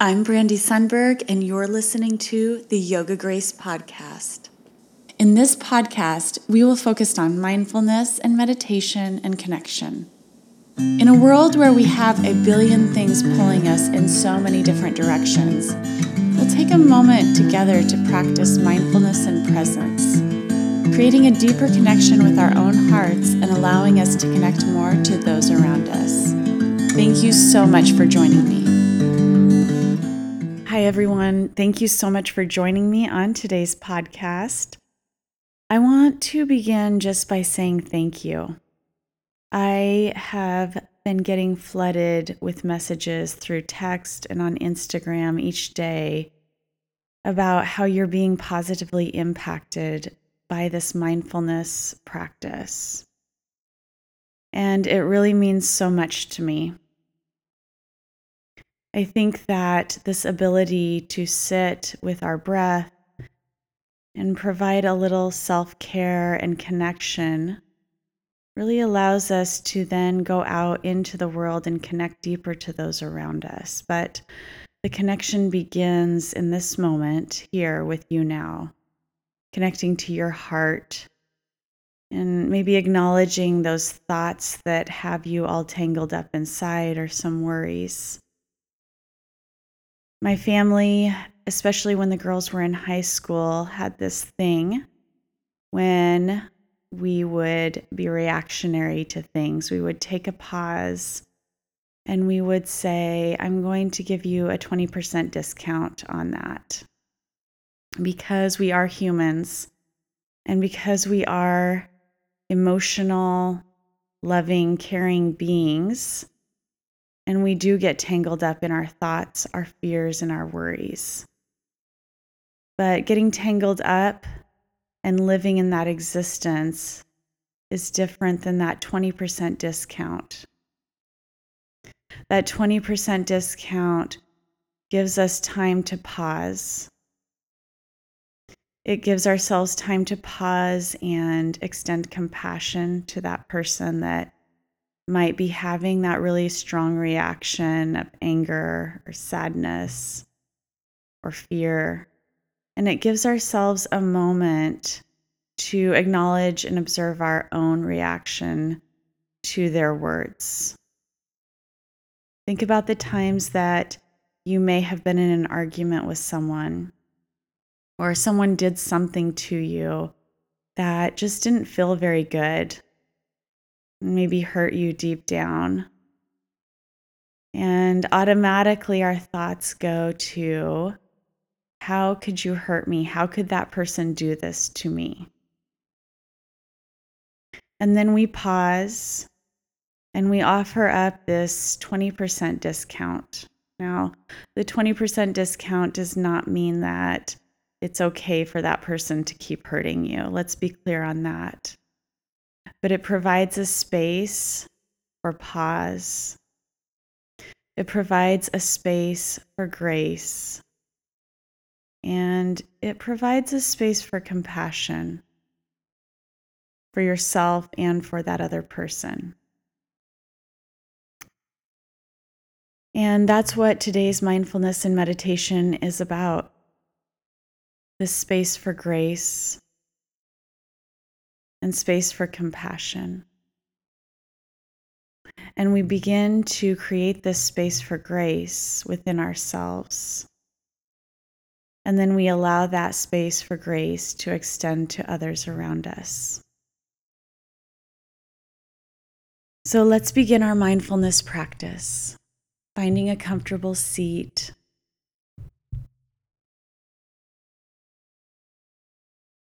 I'm Brandy Sundberg, and you're listening to the Yoga Grace Podcast. In this podcast, we will focus on mindfulness and meditation and connection. In a world where we have a billion things pulling us in so many different directions, we'll take a moment together to practice mindfulness and presence, creating a deeper connection with our own hearts and allowing us to connect more to those around us. Thank you so much for joining me. Hi, everyone. Thank you so much for joining me on today's podcast. I want to begin just by saying thank you. I have been getting flooded with messages through text and on Instagram each day about how you're being positively impacted by this mindfulness practice. And it really means so much to me. I think that this ability to sit with our breath and provide a little self care and connection really allows us to then go out into the world and connect deeper to those around us. But the connection begins in this moment here with you now, connecting to your heart and maybe acknowledging those thoughts that have you all tangled up inside or some worries. My family, especially when the girls were in high school, had this thing when we would be reactionary to things. We would take a pause and we would say, I'm going to give you a 20% discount on that. Because we are humans and because we are emotional, loving, caring beings, and we do get tangled up in our thoughts, our fears, and our worries. But getting tangled up and living in that existence is different than that 20% discount. That 20% discount gives us time to pause. It gives ourselves time to pause and extend compassion to that person that might be having that really strong reaction of anger or sadness or fear. And it gives ourselves a moment to acknowledge and observe our own reaction to their words. Think about the times that you may have been in an argument with someone or someone did something to you that just didn't feel very good maybe hurt you deep down. And automatically our thoughts go to how could you hurt me? How could that person do this to me? And then we pause and we offer up this 20% discount. Now, the 20% discount does not mean that it's okay for that person to keep hurting you. Let's be clear on that but it provides a space for pause. It provides a space for grace. And it provides a space for compassion for yourself and for that other person. And that's what today's mindfulness and meditation is about this space for grace, and space for compassion. And we begin to create this space for grace within ourselves. And then we allow that space for grace to extend to others around us. So let's begin our mindfulness practice, finding a comfortable seat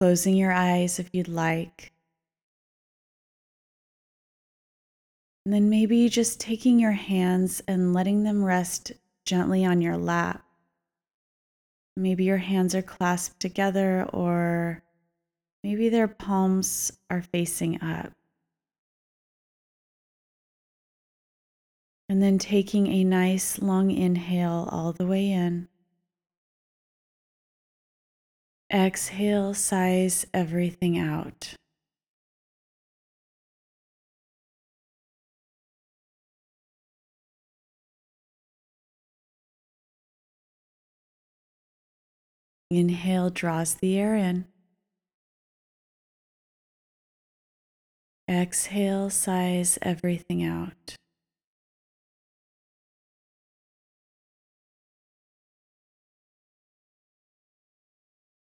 closing your eyes if you'd like. And then maybe just taking your hands and letting them rest gently on your lap. Maybe your hands are clasped together, or maybe their palms are facing up. And then taking a nice long inhale all the way in. Exhale, sighs everything out. Inhale draws the air in. Exhale sighs everything out.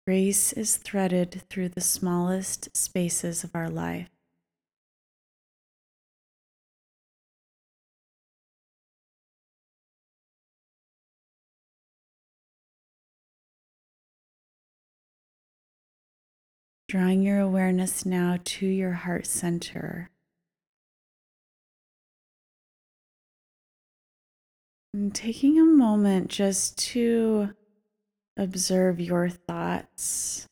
Grace is threaded through the smallest spaces of our life. Drawing your awareness now to your heart center. And taking a moment just to observe your thoughts,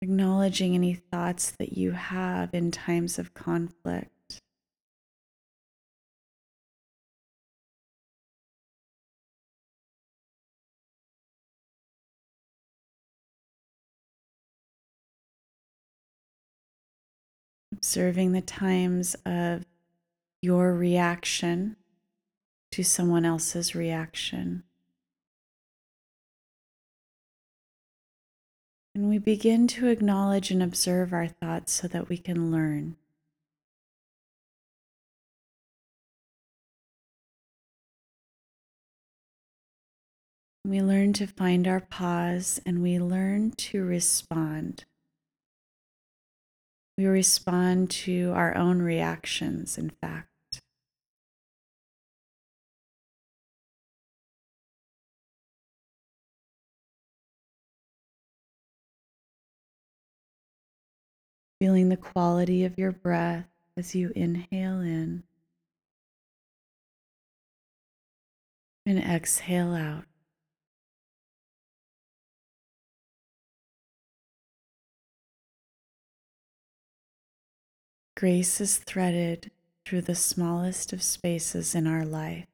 acknowledging any thoughts that you have in times of conflict. Observing the times of your reaction to someone else's reaction. And we begin to acknowledge and observe our thoughts so that we can learn. We learn to find our pause and we learn to respond. We respond to our own reactions, in fact. Feeling the quality of your breath as you inhale in and exhale out. Grace is threaded through the smallest of spaces in our life.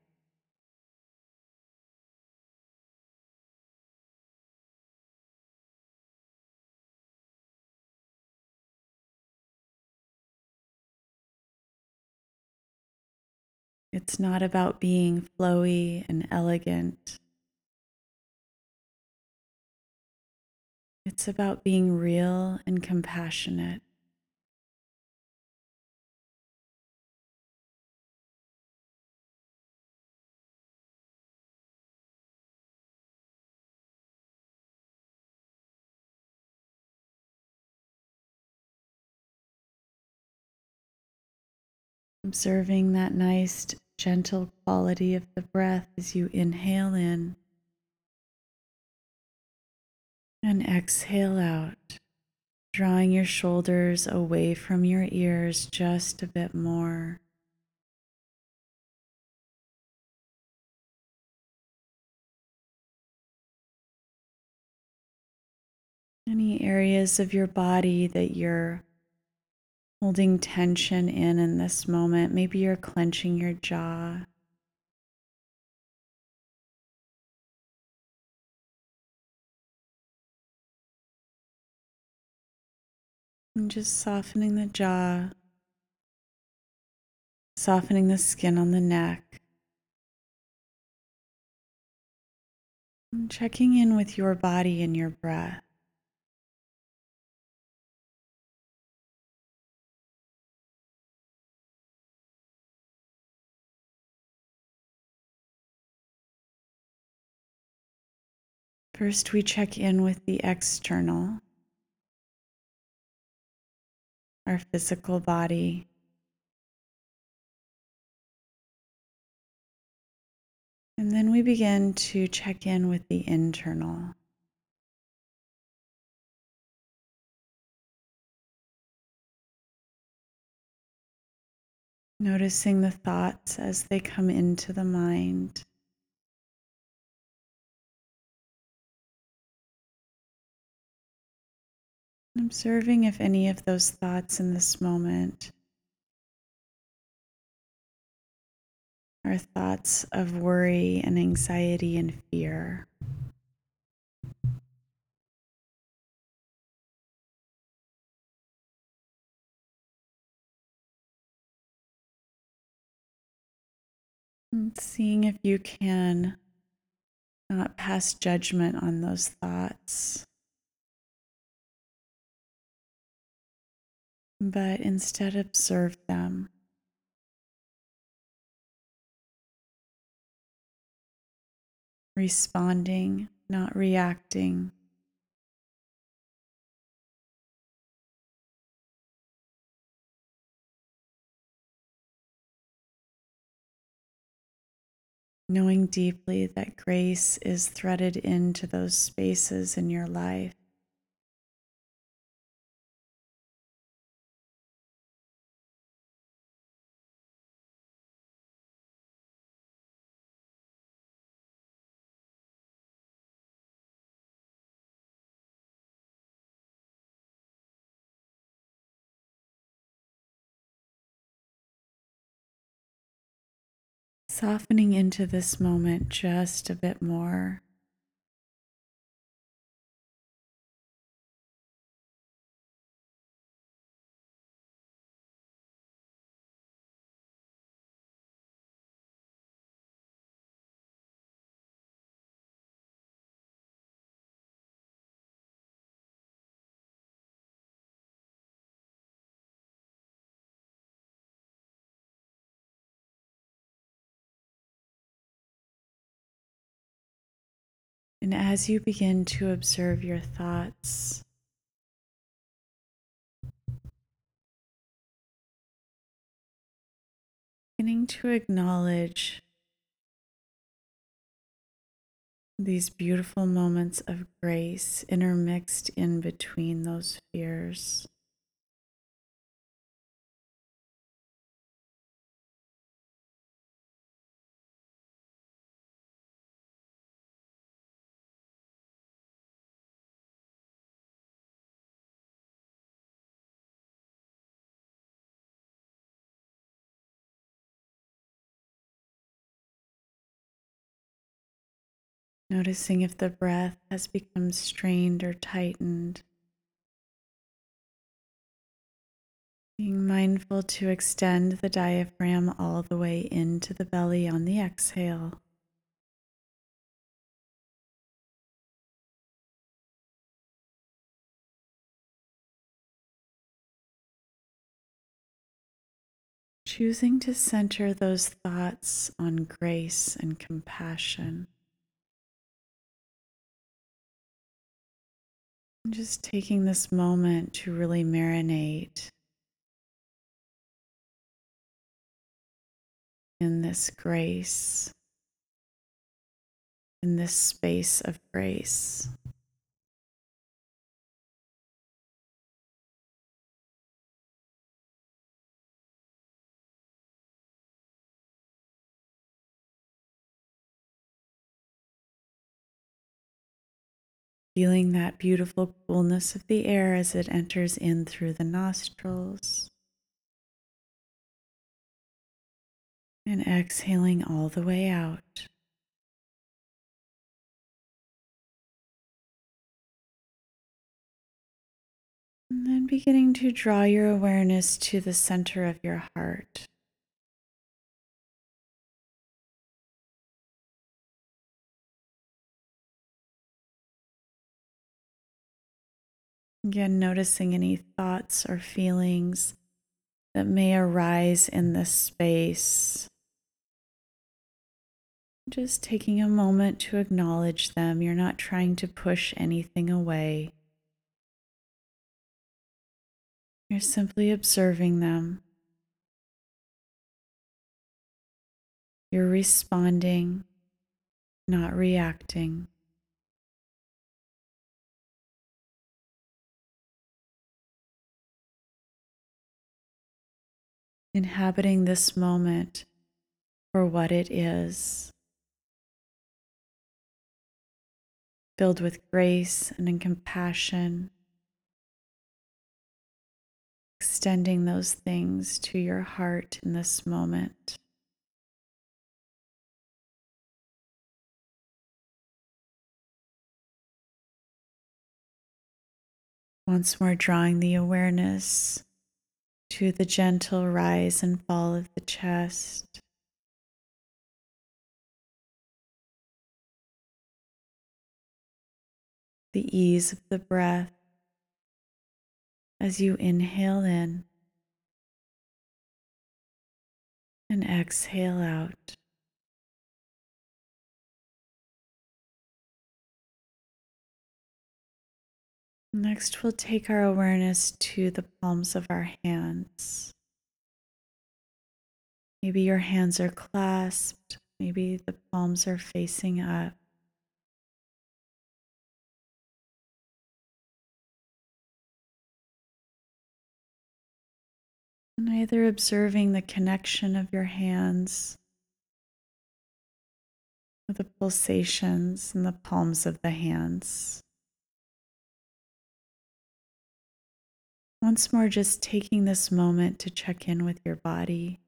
It's not about being flowy and elegant. It's about being real and compassionate. Observing that nice, gentle quality of the breath as you inhale in and exhale out, drawing your shoulders away from your ears just a bit more. Any areas of your body that you're holding tension in in this moment. Maybe you're clenching your jaw. And just softening the jaw, softening the skin on the neck. And checking in with your body and your breath. First, we check in with the external, our physical body. And then we begin to check in with the internal. Noticing the thoughts as they come into the mind. Observing if any of those thoughts in this moment are thoughts of worry and anxiety and fear. And seeing if you can not pass judgment on those thoughts, but instead observe them. Responding, not reacting. knowing deeply that grace is threaded into those spaces in your life. Softening into this moment just a bit more. And as you begin to observe your thoughts, beginning to acknowledge these beautiful moments of grace intermixed in between those fears. Noticing if the breath has become strained or tightened. Being mindful to extend the diaphragm all the way into the belly on the exhale. Choosing to center those thoughts on grace and compassion. Just taking this moment to really marinate in this grace, in this space of grace. Feeling that beautiful coolness of the air as it enters in through the nostrils. And exhaling all the way out. And then beginning to draw your awareness to the center of your heart. Again, noticing any thoughts or feelings that may arise in this space. Just taking a moment to acknowledge them. You're not trying to push anything away. You're simply observing them. You're responding, not reacting. Inhabiting this moment for what it is, filled with grace and in compassion, extending those things to your heart in this moment. Once more, drawing the awareness to the gentle rise and fall of the chest. The ease of the breath as you inhale in and exhale out. Next, we'll take our awareness to the palms of our hands. Maybe your hands are clasped, maybe the palms are facing up. And either observing the connection of your hands with the pulsations in the palms of the hands. Once more, just taking this moment to check in with your body.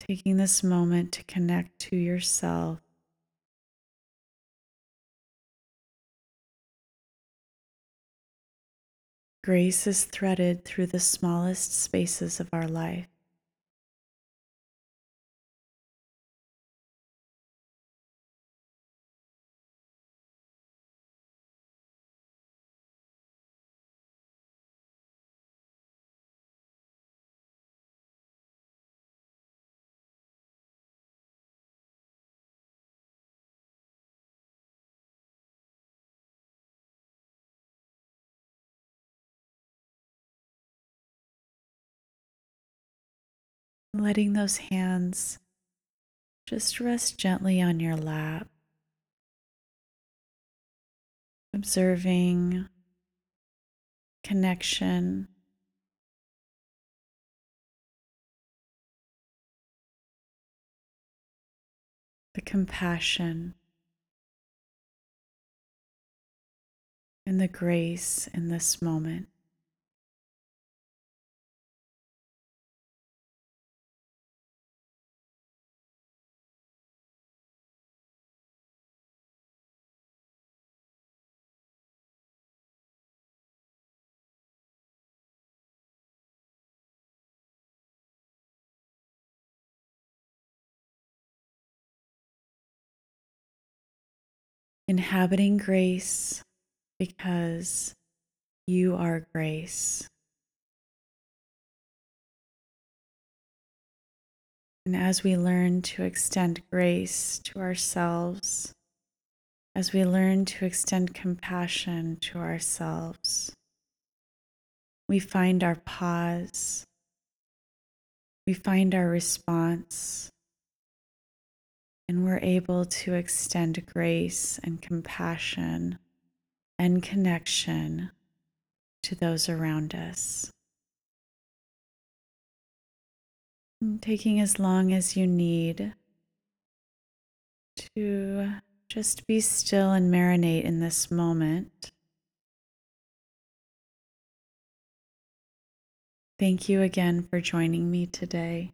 Taking this moment to connect to yourself. Grace is threaded through the smallest spaces of our life. Letting those hands just rest gently on your lap, observing connection. The compassion and the grace in this moment. Inhabiting grace because you are grace. And as we learn to extend grace to ourselves, as we learn to extend compassion to ourselves, we find our pause, we find our response, and we're able to extend grace and compassion and connection to those around us. Taking as long as you need to just be still and marinate in this moment. Thank you again for joining me today.